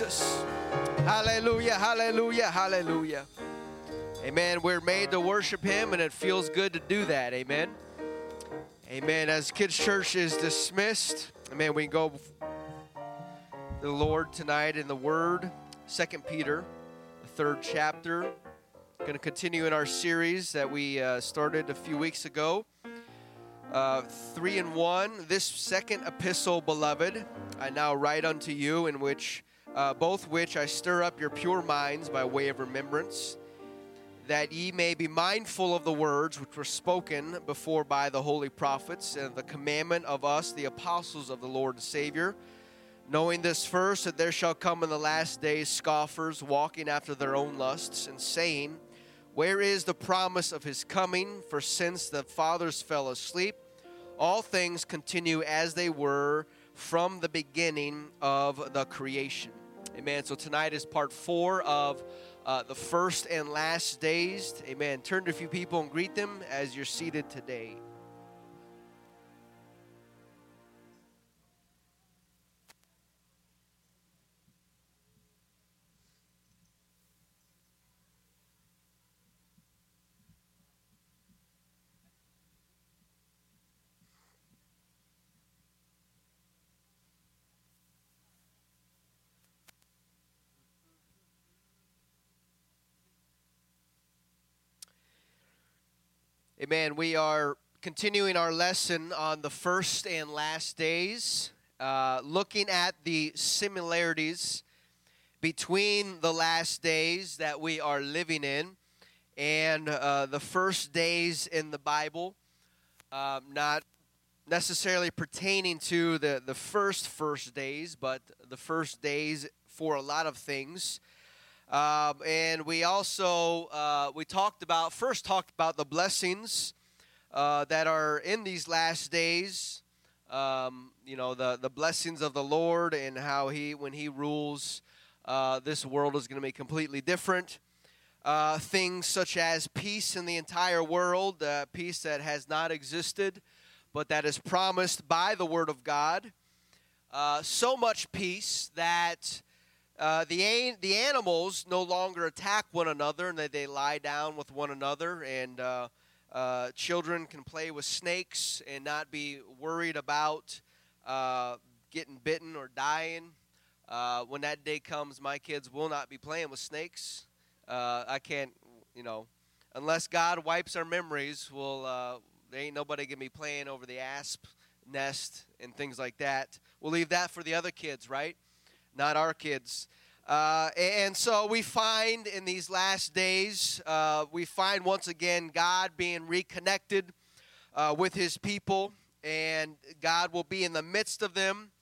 Jesus. Hallelujah, hallelujah, hallelujah. Amen. We're made to worship Him, and it feels good to do that. Amen. Amen. As Kids Church is dismissed, amen, we go the Lord tonight in the Word, Second Peter, the third chapter. Going to continue in our series that we uh, started a few weeks ago. Uh, three and one. This second epistle, beloved, I now write unto you, in which uh, both which I stir up your pure minds by way of remembrance, that ye may be mindful of the words which were spoken before by the holy prophets, and the commandment of us, the apostles of the Lord and Savior. Knowing this first, that there shall come in the last days scoffers walking after their own lusts, and saying, Where is the promise of his coming? For since the fathers fell asleep, all things continue as they were from the beginning of the creation. Amen. So tonight is part four of uh, the first and last days. Amen. Turn to a few people and greet them as you're seated today. Amen. We are continuing our lesson on the first and last days, uh, looking at the similarities between the last days that we are living in and uh, the first days in the Bible, um, not necessarily pertaining to the, the first first days, but the first days for a lot of things. Um, and we also uh, we talked about first talked about the blessings uh, that are in these last days. Um, you know the the blessings of the Lord and how he when he rules, uh, this world is going to be completely different. Uh, things such as peace in the entire world, uh, peace that has not existed, but that is promised by the Word of God. Uh, so much peace that uh, the, the animals no longer attack one another and they, they lie down with one another, and uh, uh, children can play with snakes and not be worried about uh, getting bitten or dying. Uh, when that day comes, my kids will not be playing with snakes. I can't, you know, unless God wipes our memories, we'll, there ain't nobody to be playing over the asp nest and things like that. We'll leave that for the other kids, right? Not our kids. Uh, and so we find in these last days, uh, we find once again God being reconnected uh, with his people, and God will be in the midst of them.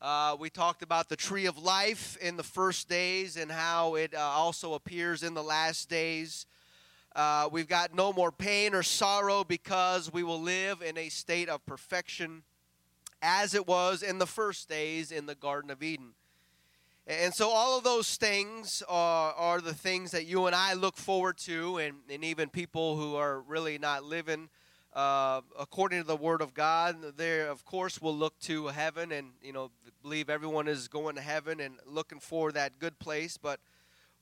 Uh, we talked about the tree of life in the first days and how it uh, also appears in the last days. Uh, we've got no more pain or sorrow because we will live in a state of perfection as it was in the first days in the Garden of Eden. And so, all of those things are, are the things that you and I look forward to, and, and even people who are really not living uh, according to the Word of God, they, of course, will look to heaven and, you know, believe everyone is going to heaven and looking for that good place. But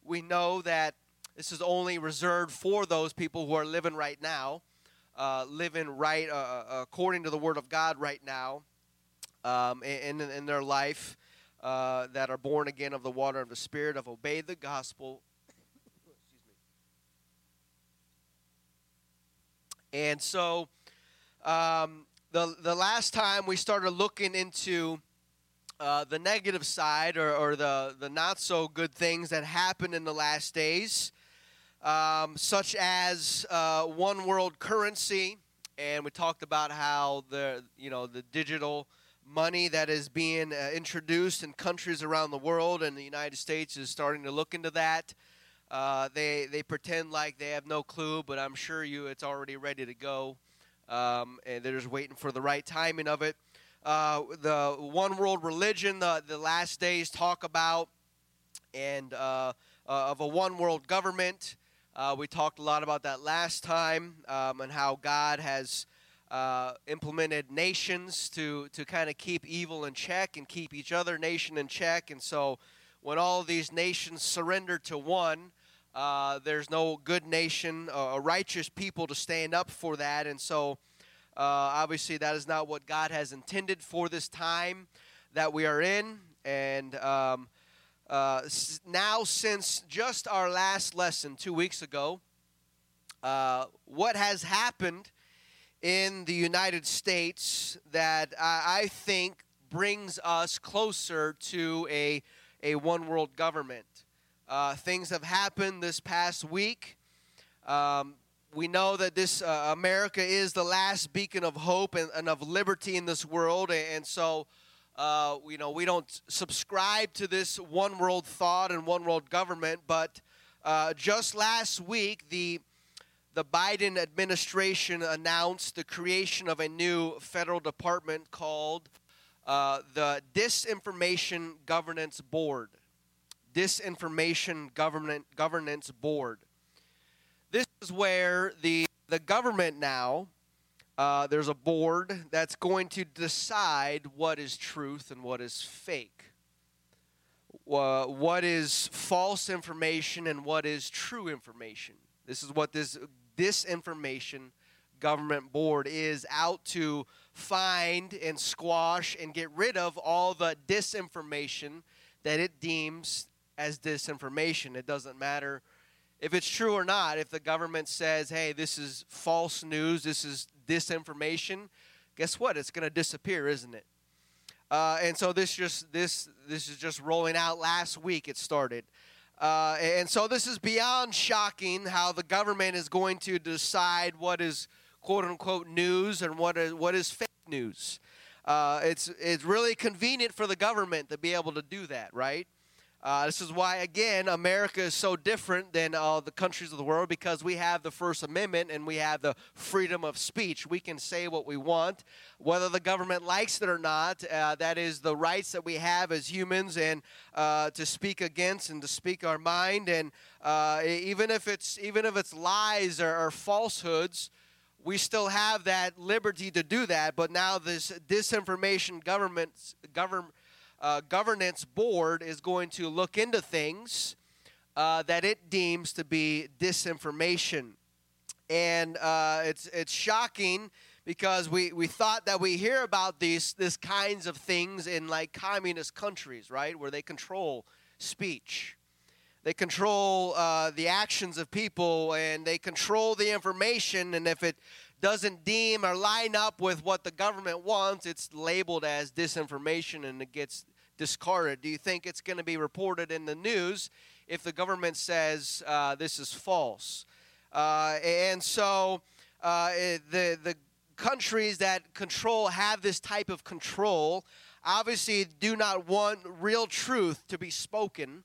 we know that this is only reserved for those people who are living right now, uh, living right uh, uh according to the Word of God right now um, in, in their life uh, that are born again of the water of the Spirit, have obeyed the gospel. and so, um, the the last time we started looking into uh, the negative side or, or, the the not so good things that happened in the last days, um, such as uh, one world currency, and we talked about how the you know the digital money that is being uh, introduced in countries around the world, and the United States is starting to look into that. Uh, they they pretend like they have no clue, but I'm sure you it's already ready to go, um, and they're just waiting for the right timing of it. Uh, the one world religion, the the last days talk about, and uh, uh, of a one world government. Uh, we talked a lot about that last time, um, and how God has uh, implemented nations to, to kind of keep evil in check and keep each other nation in check. And so when all these nations surrender to one, uh, there's no good nation, uh, a righteous people to stand up for that. And so, uh, obviously, that is not what God has intended for this time that we are in. And um, uh, now, since just our last lesson two weeks ago, uh, what has happened in the United States that I, I think brings us closer to a, a one world government? Uh, things have happened this past week. Um, we know that this uh, America is the last beacon of hope and, and of liberty in this world, and, and so uh, you know we don't subscribe to this one world thought and one world government. But uh, just last week, the the Biden administration announced the creation of a new federal department called uh, the Disinformation Governance Board. Disinformation Government Governance Board. This is where the the government now uh, there's a board that's going to decide what is truth and what is fake, uh, what is false information and what is true information. This is what this disinformation government board is out to find and squash and get rid of all the disinformation that it deems as disinformation. It doesn't matter if it's true or not. If the government says, hey, this is false news, this is disinformation, guess what? It's going to disappear, isn't it? Uh, and so this just this this is just rolling out. Last week it started, uh, and so this is beyond shocking how the government is going to decide what is quote unquote news and what is what is fake news. Uh, it's it's really convenient for the government to be able to do that, right? Uh, this is why, again, America is so different than uh, the countries of the world because we have the First Amendment and we have the freedom of speech. We can say what we want, whether the government likes it or not. Uh, that is the rights that we have as humans, and uh, to speak against and to speak our mind. And uh, even if it's even if it's lies or, or falsehoods, we still have that liberty to do that. But now this disinformation government government uh, governance board is going to look into things uh, that it deems to be disinformation. And uh, it's, it's shocking because we, we thought that we hear about these this kinds of things in like communist countries, right, where they control speech. They control uh, the actions of people and they control the information. And if it doesn't deem or line up with what the government wants, it's labeled as disinformation and it gets discarded. Do you think it's going to be reported in the news if the government says uh, this is false? Uh, and so uh, the, the countries that control, have this type of control, obviously do not want real truth to be spoken.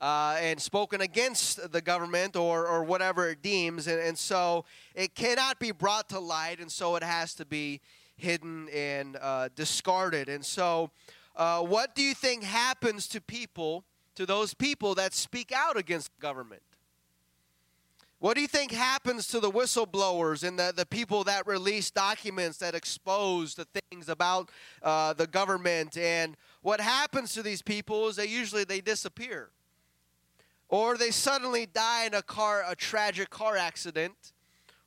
Uh, and spoken against the government or, or whatever it deems. And, and so it cannot be brought to light, and so it has to be hidden and uh, discarded. And so, uh, what do you think happens to people, to those people that speak out against government? What do you think happens to the whistleblowers and the, the people that release documents that expose the things about uh, the government? And what happens to these people is they usually they disappear or they suddenly die in a car a tragic car accident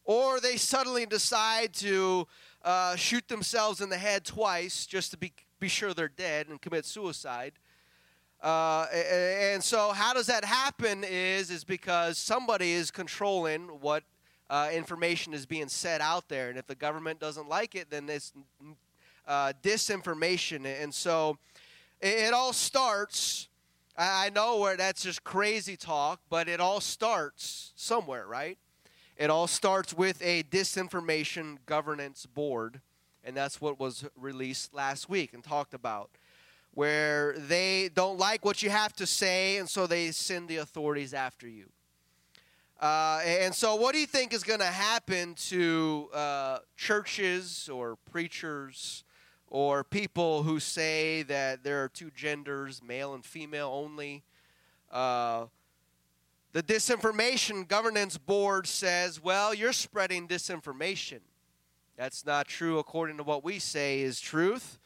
or they suddenly decide to uh, shoot themselves in the head twice just to be, be sure they're dead and commit suicide. Uh, and so how does that happen is is because somebody is controlling what uh, information is being set out there. And if the government doesn't like it then it's uh, disinformation. And so it, it all starts I know where that's just crazy talk, but it all starts somewhere, right? It all starts with a disinformation governance board, and that's what was released last week and talked about, where they don't like what you have to say, and so they send the authorities after you. Uh, and so, what do you think is going to happen to uh, churches or preachers or people who say that there are two genders, male and female only. Uh, the Disinformation Governance Board says, well, you're spreading disinformation. That's not true according to what we say is truth.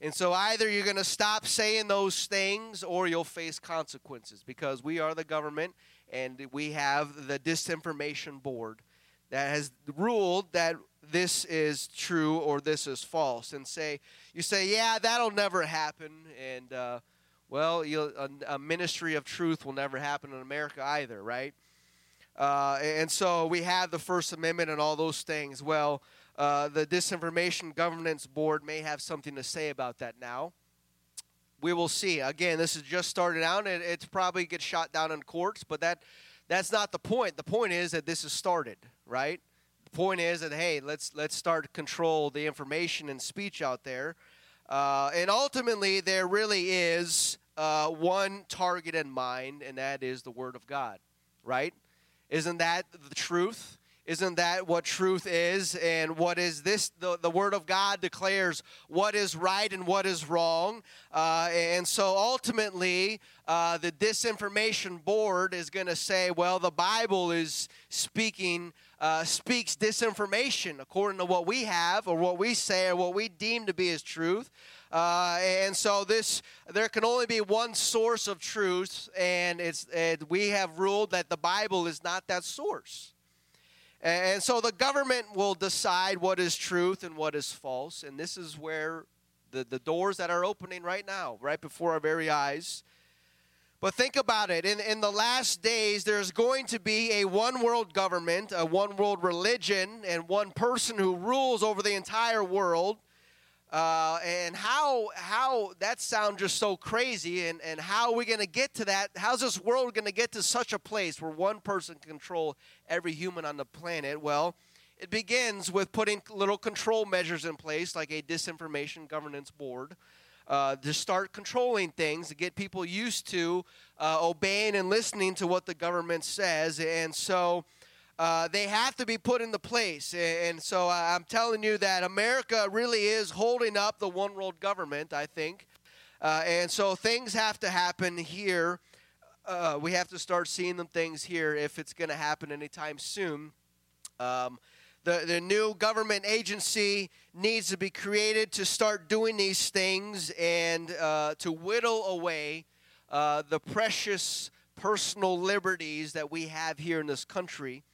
And so either you're going to stop saying those things or you'll face consequences because we are the government and we have the disinformation board that has ruled that this is true or this is false and say you say yeah that'll never happen. And uh, well a, a, ministry of truth will never happen in america either right? Uh, and so we have the first amendment and all those things. Well uh, the disinformation governance board may have something to say about that now. We will see. Again this is just started out and it's probably get shot down in courts but that that's not the point. The point is that this has started right? The point is that hey, let's let's start to control the information and speech out there, uh, and ultimately there really is uh, one target in mind, and that is the Word of God, right? Isn't that the truth? Isn't that what truth is? And what is this? The, the Word of God declares what is right and what is wrong. Uh, and so ultimately, uh, the disinformation board is going to say, well, the Bible is speaking. Uh, speaks disinformation according to what we have or what we say or what we deem to be as truth. Uh, and so this there can only be one source of truth, and it's and we have ruled that the Bible is not that source. And so the government will decide what is truth and what is false. And this is where the, the doors that are opening right now, right before our very eyes. But think about it. In, in the last days, there's going to be a one world government, a one world religion, and one person who rules over the entire world. Uh, and how how that sounds just so crazy and, and how are we going to get to that how's this world going to get to such a place where one person control every human on the planet? Well it begins with putting little control measures in place like a disinformation governance board uh, to start controlling things to get people used to uh, obeying and listening to what the government says. And so uh, they have to be put into place. And so I'm telling you that America really is holding up the one world government, I think. Uh, and so things have to happen here. Uh, we have to start seeing them things here if it's going to happen anytime soon. Um, the, the new government agency needs to be created to start doing these things and uh, to whittle away uh, the precious personal liberties that we have here in this country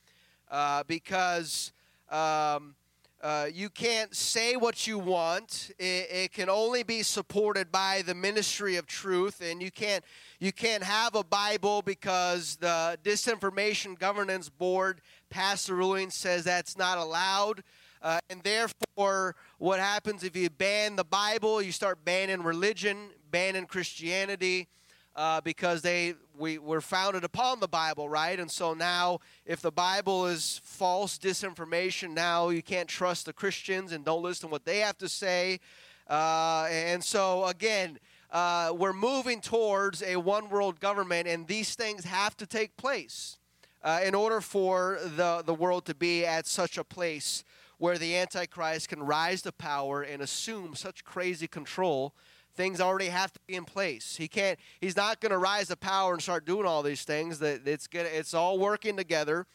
uh, because um, uh, you can't say what you want. It, it, can only be supported by the ministry of truth, and you can't you can't have a Bible because the Disinformation Governance Board passed a ruling says that's not allowed. Uh, and therefore, what happens if you ban the Bible? You start banning religion, banning Christianity uh, because they we were founded upon the Bible, right? And so now, if the Bible is false disinformation, now you can't trust the Christians and don't listen to what they have to say. Uh, and so again, uh, we're moving towards a one world government, and these things have to take place uh, in order for the, the world to be at such a place where the Antichrist can rise to power and assume such crazy control things already have to be in place. He can't. He's not going to rise to power and start doing all these things. That it's gonna. It's all working together.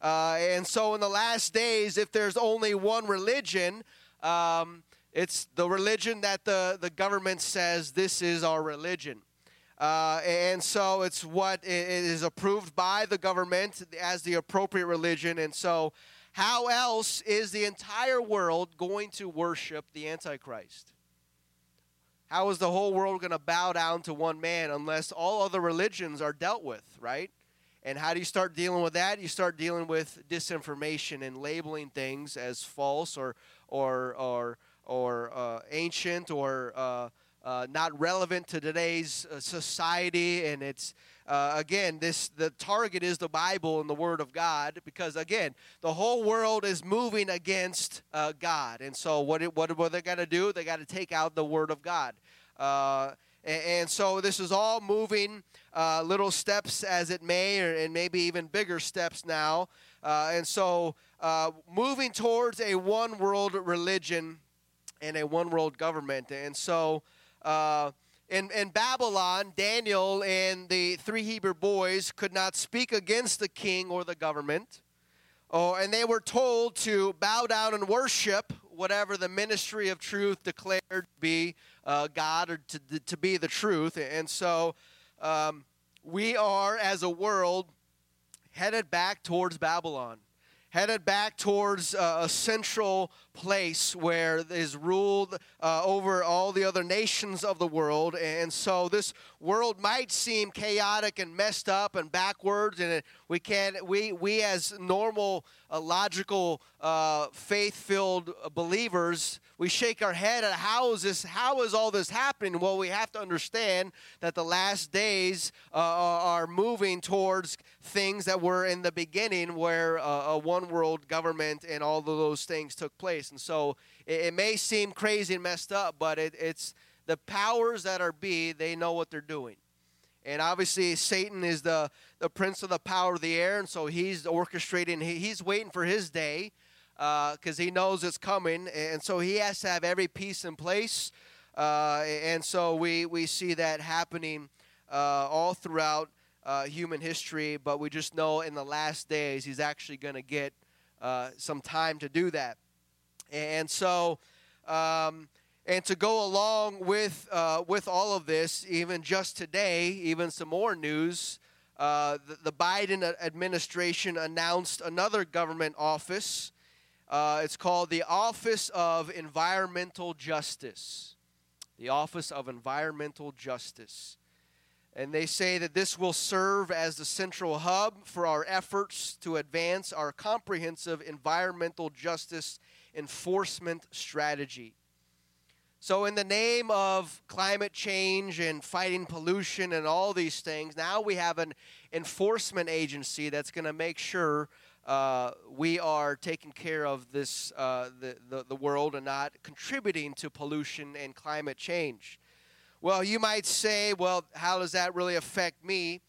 Uh, and so, in the last days, if there's only one religion, um, it's the religion that the the government says this is our religion. Uh, and so it's what is approved by the government as the appropriate religion. And so, how else is the entire world going to worship the Antichrist? How is the whole world going to bow down to one man unless all other religions are dealt with, right? And how do you start dealing with that? You start dealing with disinformation and labeling things as false or or or or uh, ancient or uh, uh, not relevant to today's uh, society. And it's uh, again this the target is the Bible and the Word of God because again the whole world is moving against uh, God. And so what what what they got to do? They got to take out the Word of God. Uh, and, and, so this is all moving uh, little steps as it may, or, and maybe even bigger steps now. And so moving towards a one world religion and a one world government. And so uh, in, in Babylon, Daniel and the three Hebrew boys could not speak against the king or the government. Oh, and they were told to bow down and worship whatever the ministry of truth declared to be uh, God or to, to be the truth. And so um, we are, as a world, headed back towards Babylon headed back towards uh, a central place where is ruled uh, over all the other nations of the world. And so this world might seem chaotic and messed up and backwards, and we can't. We we as normal, uh, logical, uh, faith-filled believers, we shake our head at how is this? How is all this happening? Well, we have to understand that the last days uh, are moving towards things that were in the beginning, where uh, a one-world government and all of those things took place. And so it, it may seem crazy and messed up, but it, it's the powers that are be, they know what they're doing. And obviously, Satan is the, the prince of the power of the air, and so he's orchestrating, he, he's waiting for his day because uh, he knows it's coming. And so he has to have every piece in place. Uh, and so we, we see that happening uh, all throughout uh, human history, but we just know in the last days he's actually going to get uh, some time to do that. And so, um, and to go along with uh, with all of this, even just today, even some more news. Uh, the, the, Biden administration announced another government office. Uh, it's called the Office of Environmental Justice. The Office of Environmental Justice. And they say that this will serve as the central hub for our efforts to advance our comprehensive environmental justice enforcement strategy. So, in the name of climate change and fighting pollution and all these things, now we have an enforcement agency that's going to make sure uh, we are taking care of this uh, the, the, the world and not contributing to pollution and climate change. Well, you might say, well, how does that really affect me?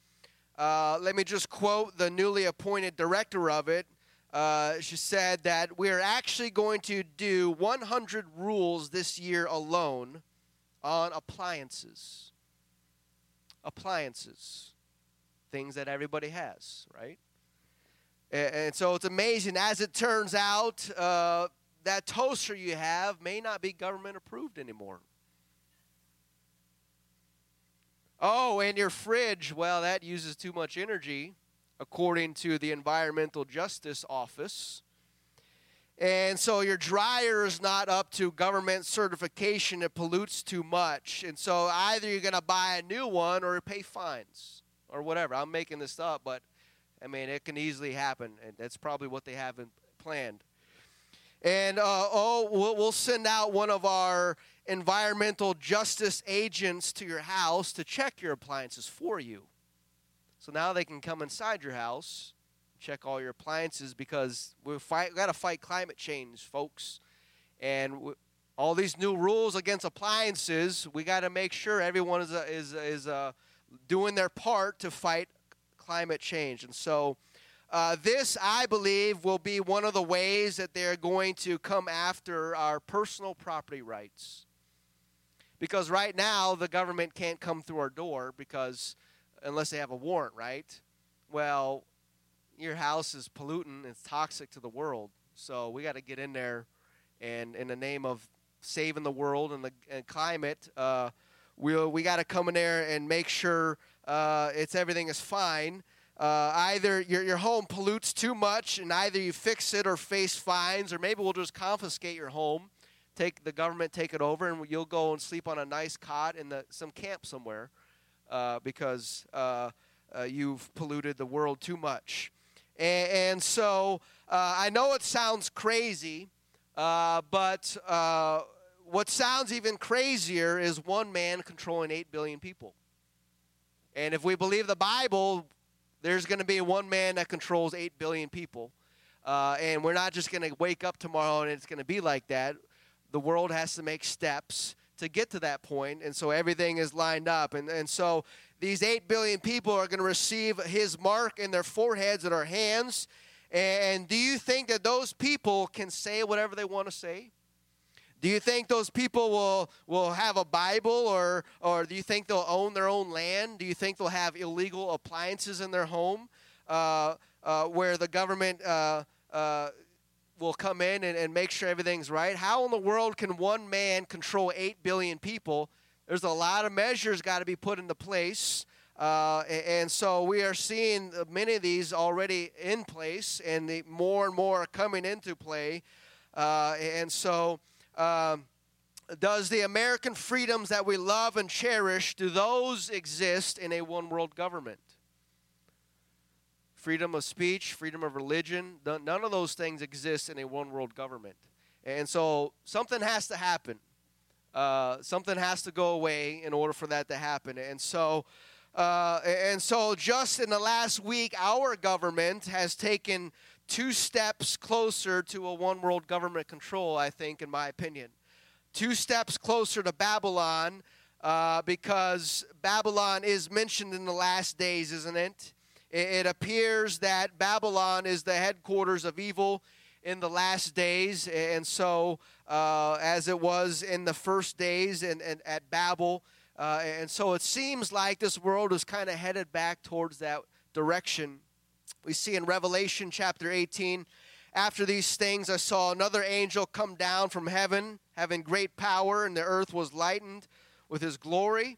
Uh, let me just quote the newly appointed director of it. Uh, she said that we are actually going to do 100 rules this year alone on appliances. Appliances. Things that everybody has, right? And, and so it's amazing. As it turns out, uh, that toaster you have may not be government approved anymore. Oh, and your fridge, well, that uses too much energy, according to the Environmental Justice Office. And so your dryer is not up to government certification, it pollutes too much. And so either you're going to buy a new one or pay fines or whatever. I'm making this up, but I mean, it can easily happen. And that's probably what they have planned. And uh, oh, we'll, we'll send out one of our environmental justice agents to your house to check your appliances for you. So now they can come inside your house, check all your appliances because we fight. Got to fight climate change, folks, and we, all these new rules against appliances. We got to make sure everyone is uh, is is uh, doing their part to fight climate change, and so. Uh, this, I believe, will be one of the ways that they're going to come after our personal property rights. Because right now, the government can't come through our door because unless they have a warrant, right? Well, your house is polluting, it's toxic to the world. So we got to get in there and in the name of saving the world and the and climate, uh, we we got to come in there and make sure uh, it's everything is fine. Uh, either your, your home pollutes too much and either you fix it or face fines, or maybe we'll just confiscate your home take the government take it over, and you'll go and sleep on a nice cot in the, some camp somewhere uh, because uh, uh, you've polluted the world too much. And, and so uh, I know it sounds crazy, uh, but what sounds even crazier is one man controlling 8 billion people. And if we believe the Bible, there's going to be one man that controls 8 billion people. Uh, and we're not just going to wake up tomorrow and it's going to be like that the world has to make steps to get to that point, and so everything is lined up. And, and so these 8 billion people are going to receive his mark in their foreheads and our hands. And do you think that those people can say whatever they want to say? Do you think those people will, will have a Bible or, or do you think they'll own their own land? Do you think they'll have illegal appliances in their home uh, uh, where the government uh, uh will come in and, and make sure everything's right. How in the world can one man control 8 billion people? There's a lot of measures got to be put into place. Uh, and so we are seeing many of these already in place, and the more and more are coming into play. Uh, and so, um, does the American freedoms that we love and cherish do those exist in a one world government? Freedom of speech, freedom of religion, none of those things exist in a one world government. And so something has to happen. Uh, something has to go away in order for that to happen. And so, uh, and so, just in the last week, our government has taken two steps closer to a one world government control, I think, in my opinion. Two steps closer to Babylon, uh, because Babylon is mentioned in the last days, isn't it? It? Appears that Babylon is the headquarters of evil in the last days, and so, uh, as it was in the first days and, and at Babel, uh, and so it seems like this world is kind of headed back towards that direction. We see in Revelation chapter 18 after these things, I saw another angel come down from heaven, having great power, and the earth was lightened with his glory.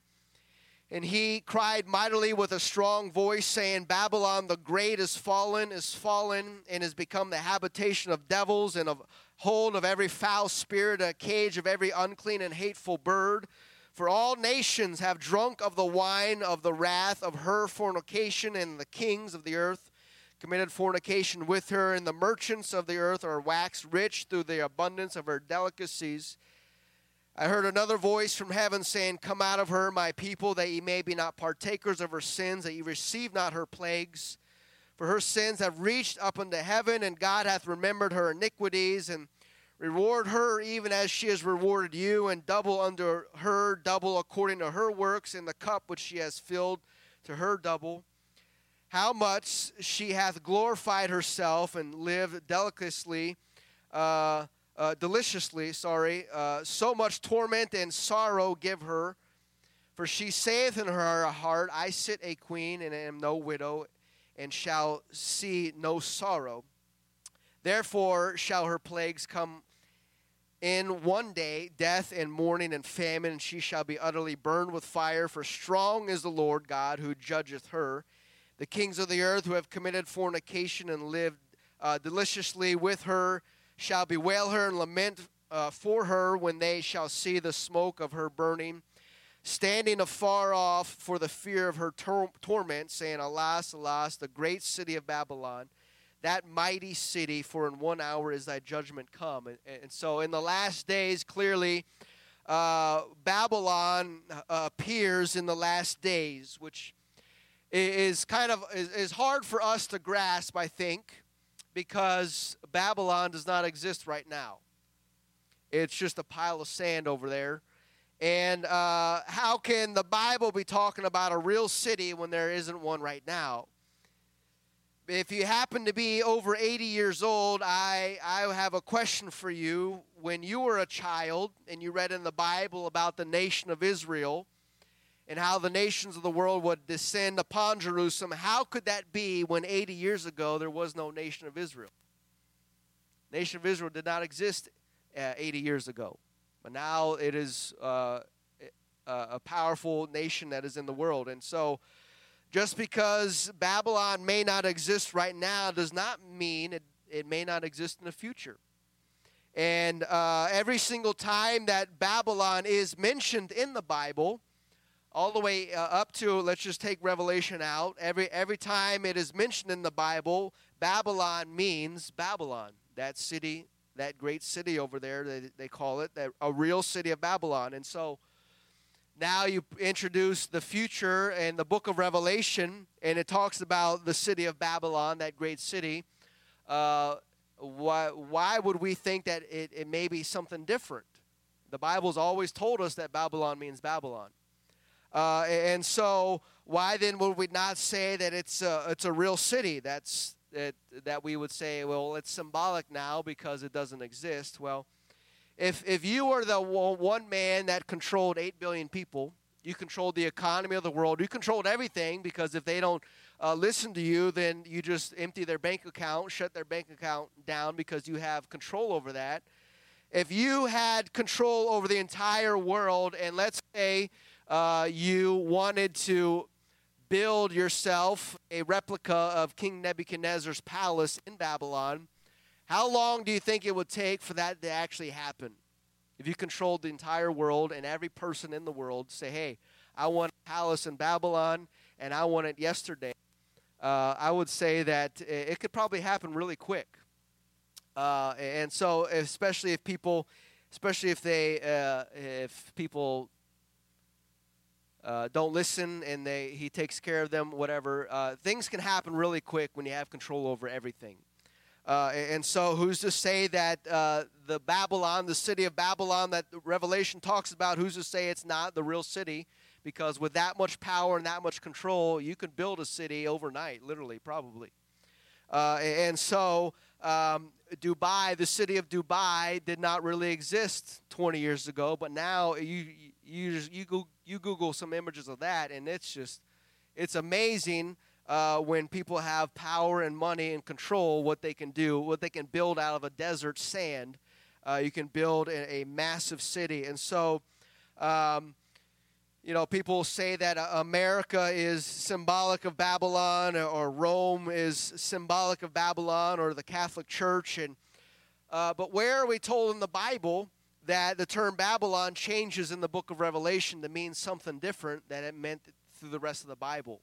And he cried mightily with a strong voice, saying, Babylon the great is fallen, is fallen, and has become the habitation of devils and of hold of every foul spirit, a cage of every unclean and hateful bird. For all nations have drunk of the wine of the wrath of her fornication, and the kings of the earth committed fornication with her, and the merchants of the earth are waxed rich through the abundance of her delicacies. I heard another voice from heaven saying, Come out of her, my people, that ye may be not partakers of her sins, that ye receive not her plagues. For her sins have reached up unto heaven, and God hath remembered her iniquities, and Reward her even as she has rewarded you, and double under her, double according to her works, in the cup which she has filled to her double. How much she hath glorified herself and lived deliciously, uh, uh, deliciously, sorry, uh, so much torment and sorrow give her. For she saith in her heart, I sit a queen and am no widow, and shall see no sorrow. Therefore shall her plagues come in one day death and mourning and famine, and she shall be utterly burned with fire. For strong is the Lord God who judgeth her. The kings of the earth who have committed fornication and lived uh, deliciously with her shall bewail her and lament uh, for her when they shall see the smoke of her burning, standing afar off for the fear of her tor- torment, saying, Alas, alas, the great city of Babylon that mighty city, for in one hour is thy judgment come. And, and so in the last days, clearly, uh, Babylon uh, appears in the last days, which is kind of is, is hard for us to grasp, I think, because Babylon does not exist right now. It's just a pile of sand over there. And uh, how can the Bible be talking about a real city when there isn't one right now? if you happen to be over 80 years old, I, I have a question for you. When you were a child and you read in the Bible about the nation of Israel and how the nations of the world would descend upon Jerusalem, how could that be when 80 years ago there was no nation of Israel? Nation of Israel did not exist uh, 80 years ago, but now it is uh, a powerful nation that is in the world. And so, just because Babylon may not exist right now does not mean it, it may not exist in the future. And uh, every single time that Babylon is mentioned in the Bible, all the way uh, up to let's just take Revelation out. Every every time it is mentioned in the Bible, Babylon means Babylon, that city, that great city over there. They, they call it that a real city of Babylon. And so now you introduce the future and the book of Revelation, and it talks about the city of Babylon, that great city. Uh, why, why would we think that it, it may be something different? The Bible's always told us that Babylon means Babylon. Uh, and so, why then would we not say that it's a, it's a real city? That's that, that we would say, well, it's symbolic now because it doesn't exist. Well, if, if you were the one man that controlled 8 billion people, you controlled the economy of the world, you controlled everything because if they don't uh, listen to you, then you just empty their bank account, shut their bank account down because you have control over that. If you had control over the entire world, and let's say uh, you wanted to build yourself a replica of King Nebuchadnezzar's palace in Babylon, how long do you think it would take for that to actually happen? If you controlled the entire world and every person in the world say, hey, I want a palace in Babylon and I want it yesterday, uh, I would say that it could probably happen really quick. Uh, and so, especially if people, especially if they, uh, if people uh, don't listen and they he takes care of them whatever. Uh, things can happen really quick when you have control over everything. Uh, and so who's to say that uh, the babylon the city of babylon that revelation talks about who's to say it's not the real city? Because with that much power and that much control you could build a city overnight literally probably. Uh, and so um, Dubai, the city of Dubai, did not really exist 20 years ago, but now you you just, you go you Google some images of that, and it's just it's amazing uh, when people have power and money and control what they can do, what they can build out of a desert sand. Uh, you can build a, a, massive city, and so. Um, you know, people say that uh, America is symbolic of Babylon, or Rome is symbolic of Babylon, or the Catholic Church. And uh, but where are we told in the Bible that the term Babylon changes in the book of Revelation to mean something different than it meant through the rest of the Bible?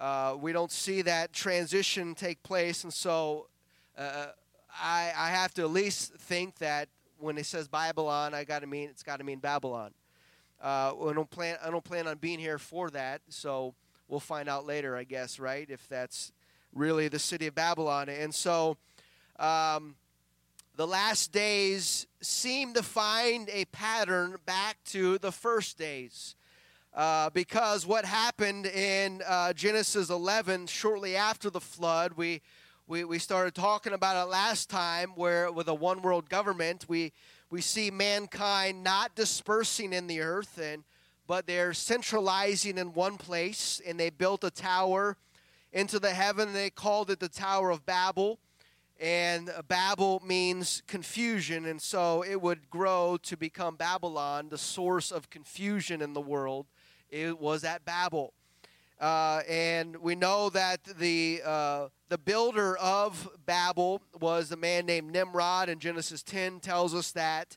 Uh, we don't see that transition take place, and so uh, I, I have to at least think that when it says Babylon, I got to mean it's got to mean Babylon. Uh, I don't plan. I don't plan on being here for that. So we'll find out later, I guess, right? If that's really the city of Babylon. And so, um, the last days seem to find a pattern back to the first days. Uh, because what happened in uh, Genesis 11, shortly after the flood, we, we, we started talking about it last time, where with a one world government, we, we see mankind not dispersing in the earth, and, but they're centralizing in one place, and they built a tower into the heaven, they called it the Tower of Babel. And Babel means confusion, and so it would grow to become Babylon, the source of confusion in the world. It was at Babel. Uh, and we know that the, uh, the builder of Babel was a man named Nimrod, and Genesis 10 tells us that.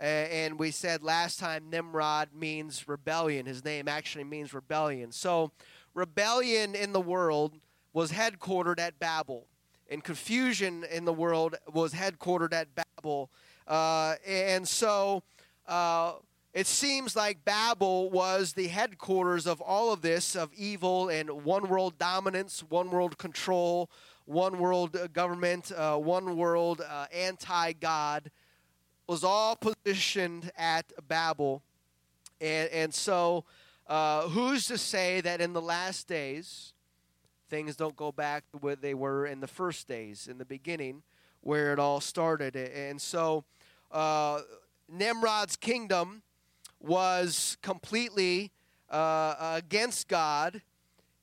Uh, and we said last time Nimrod means rebellion. His name actually means rebellion. So, rebellion in the world was headquartered at Babel, and confusion in the world was headquartered at Babel. Uh, and so, uh, it seems like Babel was the headquarters of all of this, of evil and one world dominance, one world control, one world uh, government, uh, one world uh, anti God, was all positioned at Babel. And, and so, uh, who's to say that in the last days, things don't go back to where they were in the first days, in the beginning, where it all started? And so, uh, Nimrod's kingdom was completely uh, against God.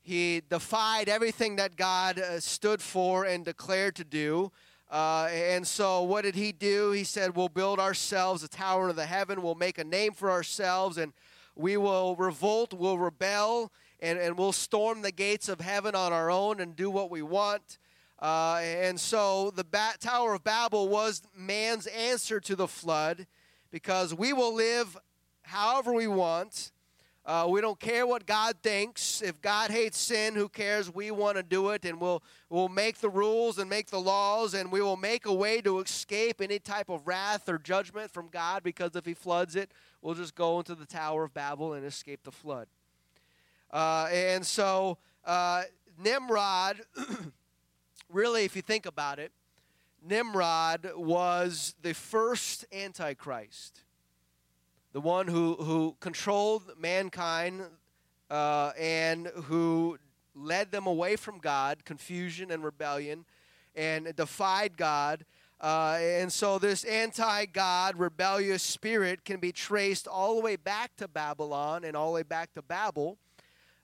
He defied everything that God uh, stood for and declared to do. Uh, and so, what did he do? He said, We'll build ourselves a tower of the heaven, we'll make a name for ourselves, and we will revolt, we'll rebel, and, and we'll storm the gates of heaven on our own and do what we want. Uh, and so, the Tower of Babel was man's answer to the flood because we will live however we want. Uh, we don't care what God thinks. If God hates sin, who cares? We want to do it, and we'll we'll make the rules and make the laws, and we will make a way to escape any type of wrath or judgment from God. Because if He floods it, we'll just go into the Tower of Babel and escape the flood. Uh, and so uh, Nimrod, really, if you think about it, Nimrod was the first Antichrist the one who, who controlled mankind uh, and who led them away from God, confusion and rebellion, and defied God. Uh, and so, this anti God, rebellious spirit can be traced all the way back to Babylon and all the way back to Babel.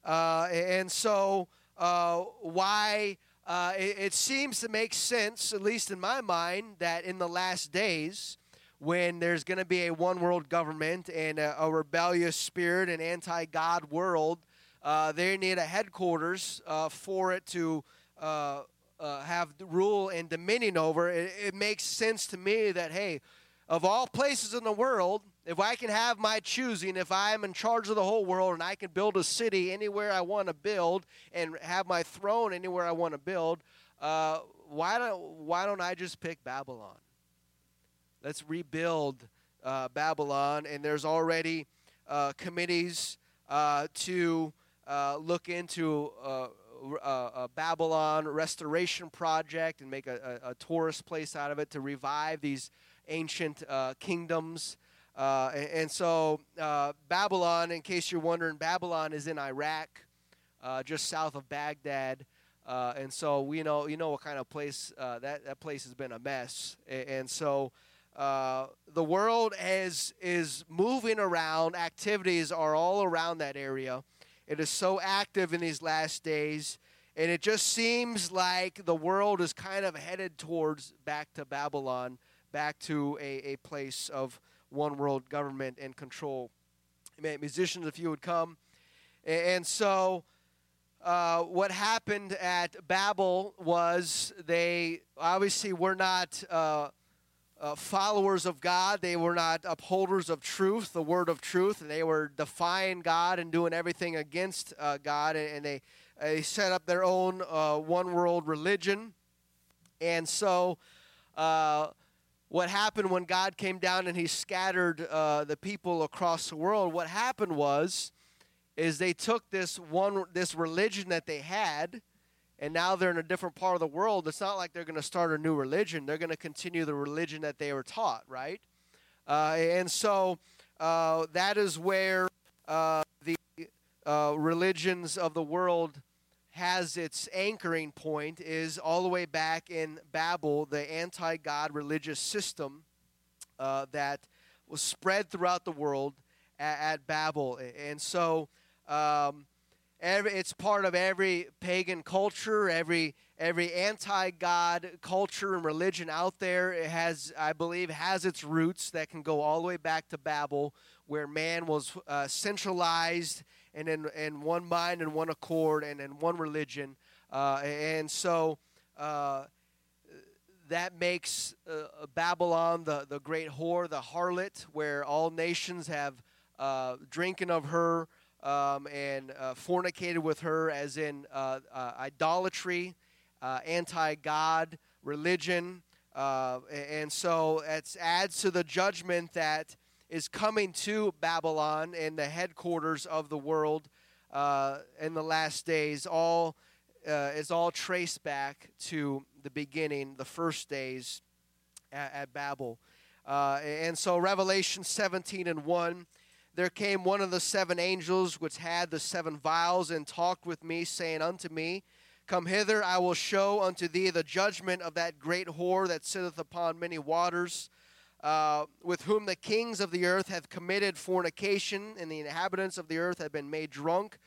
Uh, and so, uh, why uh, it, it, seems to make sense, at least in my mind, that in the last days, when there's going to be a one world government and a, a rebellious spirit and anti God world, uh, they need a headquarters uh, for it to uh, have rule and dominion over. It, it makes sense to me that, hey, of all places in the world, if I can have my choosing, if I am in charge of the whole world and I can build a city anywhere I want to build and have my throne anywhere I want to build, uh, why don't why don't I just pick Babylon? Let's rebuild uh, Babylon, and there's already uh, committees uh, to uh, look into uh, a, Babylon restoration project and make a, a, a, tourist place out of it to revive these ancient kingdoms. Uh, and, so, uh, Babylon, in case you're wondering, Babylon is in Iraq, uh, just south of Baghdad. Uh, and so, we know you know what kind of place uh, that that place has been a mess. And, and so, the world is is moving around. Activities are all around that area. It is so active in these last days. And it just seems like the world is kind of headed towards back to Babylon back to a, a place of one world government and control. Musicians, if you would come. And so, uh, what happened at Babel was they obviously were not uh, uh, followers of God. They were not upholders of truth, the word of truth. They were defying God and doing everything against uh, God. And, and, they, they set up their own uh, one world religion. And so, uh, what happened when God came down and He scattered uh, the people across the world. What happened was, is they took this one this religion that they had, and now they're in a different part of the world. It's not like they're going to start a new religion. They're going to continue the religion that they were taught, right? Uh, and so uh, that is where uh, the uh, religions of the world has its anchoring point is all the way back in Babel, the anti God religious system uh, that was spread throughout the world at, at Babel. And so um, every, it's part of every pagan culture, every, every anti God culture and religion out there. It has, I believe, has its roots that can go all the way back to Babel, where man was uh, centralized and in, in one mind and one accord and in one religion. Uh, and so uh, that makes uh, Babylon the, the great whore, the harlot, where all nations have uh, drinking of her um, and uh, fornicated with her, as in uh, idolatry, anti God, religion. and so it adds to the judgment that is coming to Babylon and the headquarters of the world uh, in the last days. All uh, is all traced back to the beginning, the first days at, at Babel. Uh, and so, Revelation 17 and 1 there came one of the seven angels which had the seven vials and talked with me, saying unto me, Come hither, I will show unto thee the judgment of that great whore that sitteth upon many waters uh, with whom the kings of the earth have committed fornication, and the inhabitants of the earth have been made drunk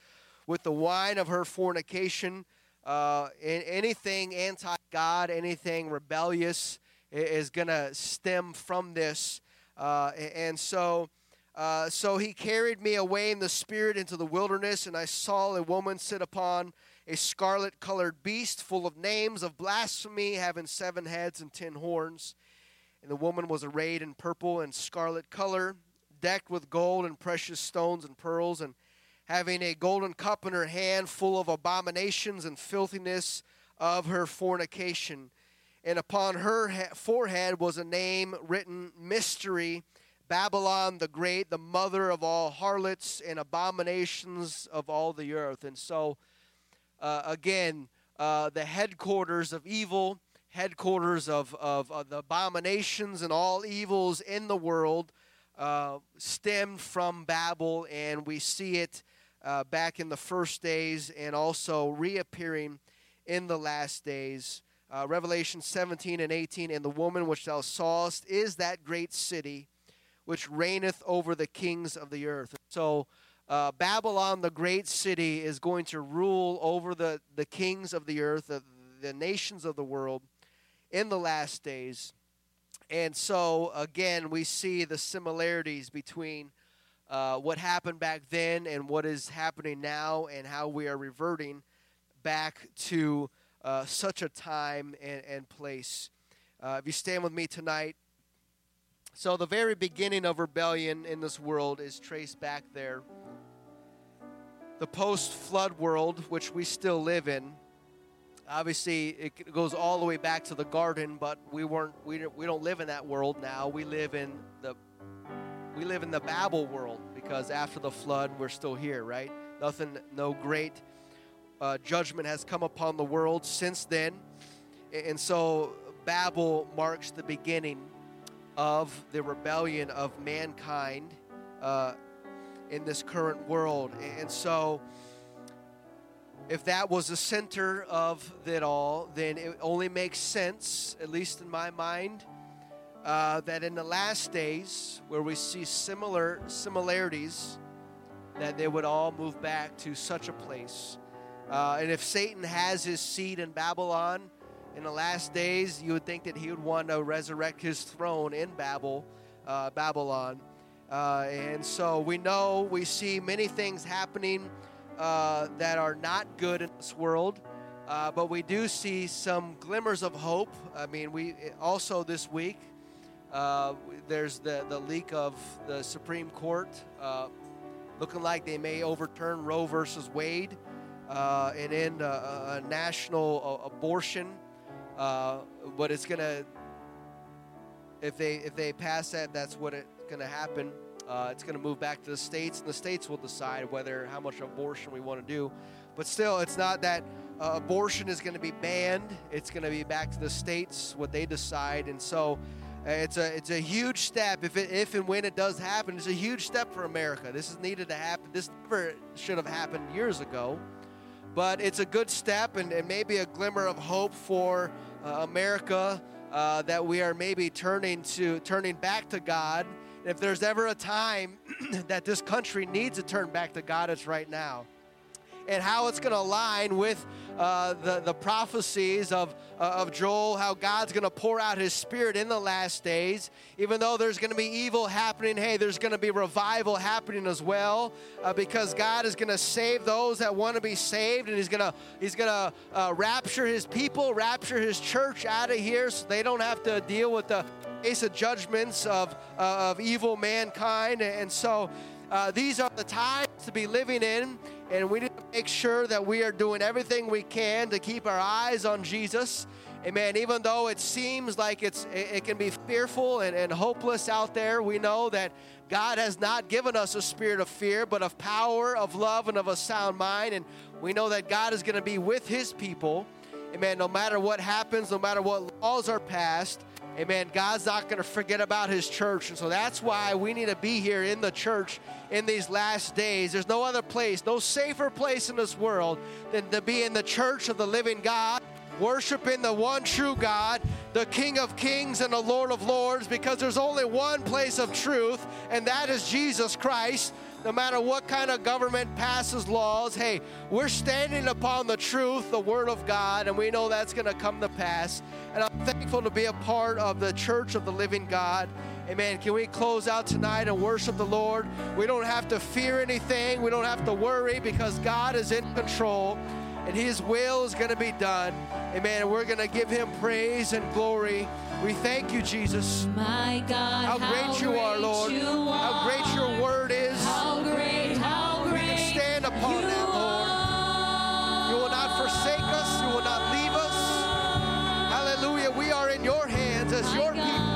with the wine of her fornication. Uh, anything anti God, anything rebellious is going to stem from this. Uh, and so, uh, so he carried me away in the spirit into the wilderness, and I saw a woman sit upon a scarlet colored beast full of names of blasphemy, having seven heads and ten horns. And the woman was arrayed in purple and scarlet color, decked with gold and precious stones and pearls, and having a golden cup in her hand full of abominations and filthiness of her fornication. And upon her forehead was a name written Mystery, Babylon the Great, the mother of all harlots and abominations of all the earth. And so, uh, again, uh, the headquarters of evil headquarters of, of, of the abominations and all evils in the world uh, stemmed from Babel, and we see it uh, back in the first days and also reappearing in the last days. Uh, Revelation 17 and 18, and the woman which thou sawest is that great city which reigneth over the kings of the earth. So uh, Babylon, the great city, is going to rule over the, the kings of the earth, the, the nations of the world in the last days. And so, again, we see the similarities between uh, what happened back then and what is happening now, and how we are reverting back to uh, such a time and, and place. Uh, if you stand with me tonight, so the very beginning of rebellion in this world is traced back there. The post flood world, which we still live in, obviously it goes all the way back to the garden but we weren't we, we don't live in that world now. We live in the we live in the babel world because after the flood we're still here right? Nothing no great uh, judgment has come upon the world since then. And so babel marks the beginning of the rebellion of mankind uh, in this current world. And so if that was the center of it all, then it only makes sense, at least in my mind, uh, that in the last days, where we see similar similarities, that they would all move back to such a place. Uh, and if Satan has his seat in Babylon in the last days, you would think that he would want to resurrect his throne in Babel, uh, Babylon. Uh, and so we know we see many things happening uh, that are not good in this world. Uh, but we do see some glimmers of hope. I mean, we also this week uh, there's the, the leak of the Supreme Court uh, looking like they may overturn Roe versus Wade uh, and end a, a national abortion. but it's gonna if they if they pass that, that's what it's gonna happen. Uh, it's going to move back to the states, and the states will decide whether how much abortion we want to do. But still, it's not that uh, abortion is going to be banned. It's going to be back to the states what they decide, and so uh, it's a it's a huge step. If it, if and when it does happen, it's a huge step for America. This is needed to happen. This never should have happened years ago, but it's a good step and, and maybe a glimmer of hope for uh, America. Uh, that we are maybe turning to turning back to God if there's ever a time that this country needs to turn back to God, it's right now. And how it's going to align with uh, the, the prophecies of, uh, of Joel, how God's going to pour out his spirit in the last days. Even though there's going to be evil happening, hey, there's going to be revival happening as well uh, because God is going to save those that want to be saved and he's going to he's to uh, rapture his people, rapture his church out of here so they don't have to deal with the face of judgments of, uh, of evil mankind. And so uh, these are the times to be living in, and we need to make sure that we are doing everything we can to keep our eyes on Jesus. Amen. Even though it seems like it's it, can be fearful and, and hopeless out there, we know that God has not given us a spirit of fear, but of power, of love, and of a sound mind. And we know that God is going to be with his people. Amen. No matter what happens, no matter what laws are passed, Amen. God's not going to forget about his church. And so that's why we need to be here in the church in these last days. There's no other place, no safer place in this world than to be in the church of the living God, worshiping the one true God, the King of kings and the Lord of lords, because there's only one place of truth, and that is Jesus Christ no matter what kind of government passes laws, hey, we're standing upon the truth, the Word of God, and we know that's going to come to pass. And I'm thankful to be a part of the church of the living God. Amen. Can we close out tonight and worship the Lord? We don't have to fear anything, we don't have to worry because God is in control and His will is going to be done. Amen. And we're going to give Him praise and glory. We thank you, Jesus. My God, how great how you great are, Lord. you How great your word is. How great, how great We can stand upon you that, Lord. You will not forsake us. You will not leave us. Hallelujah. We are in your hands as your My God,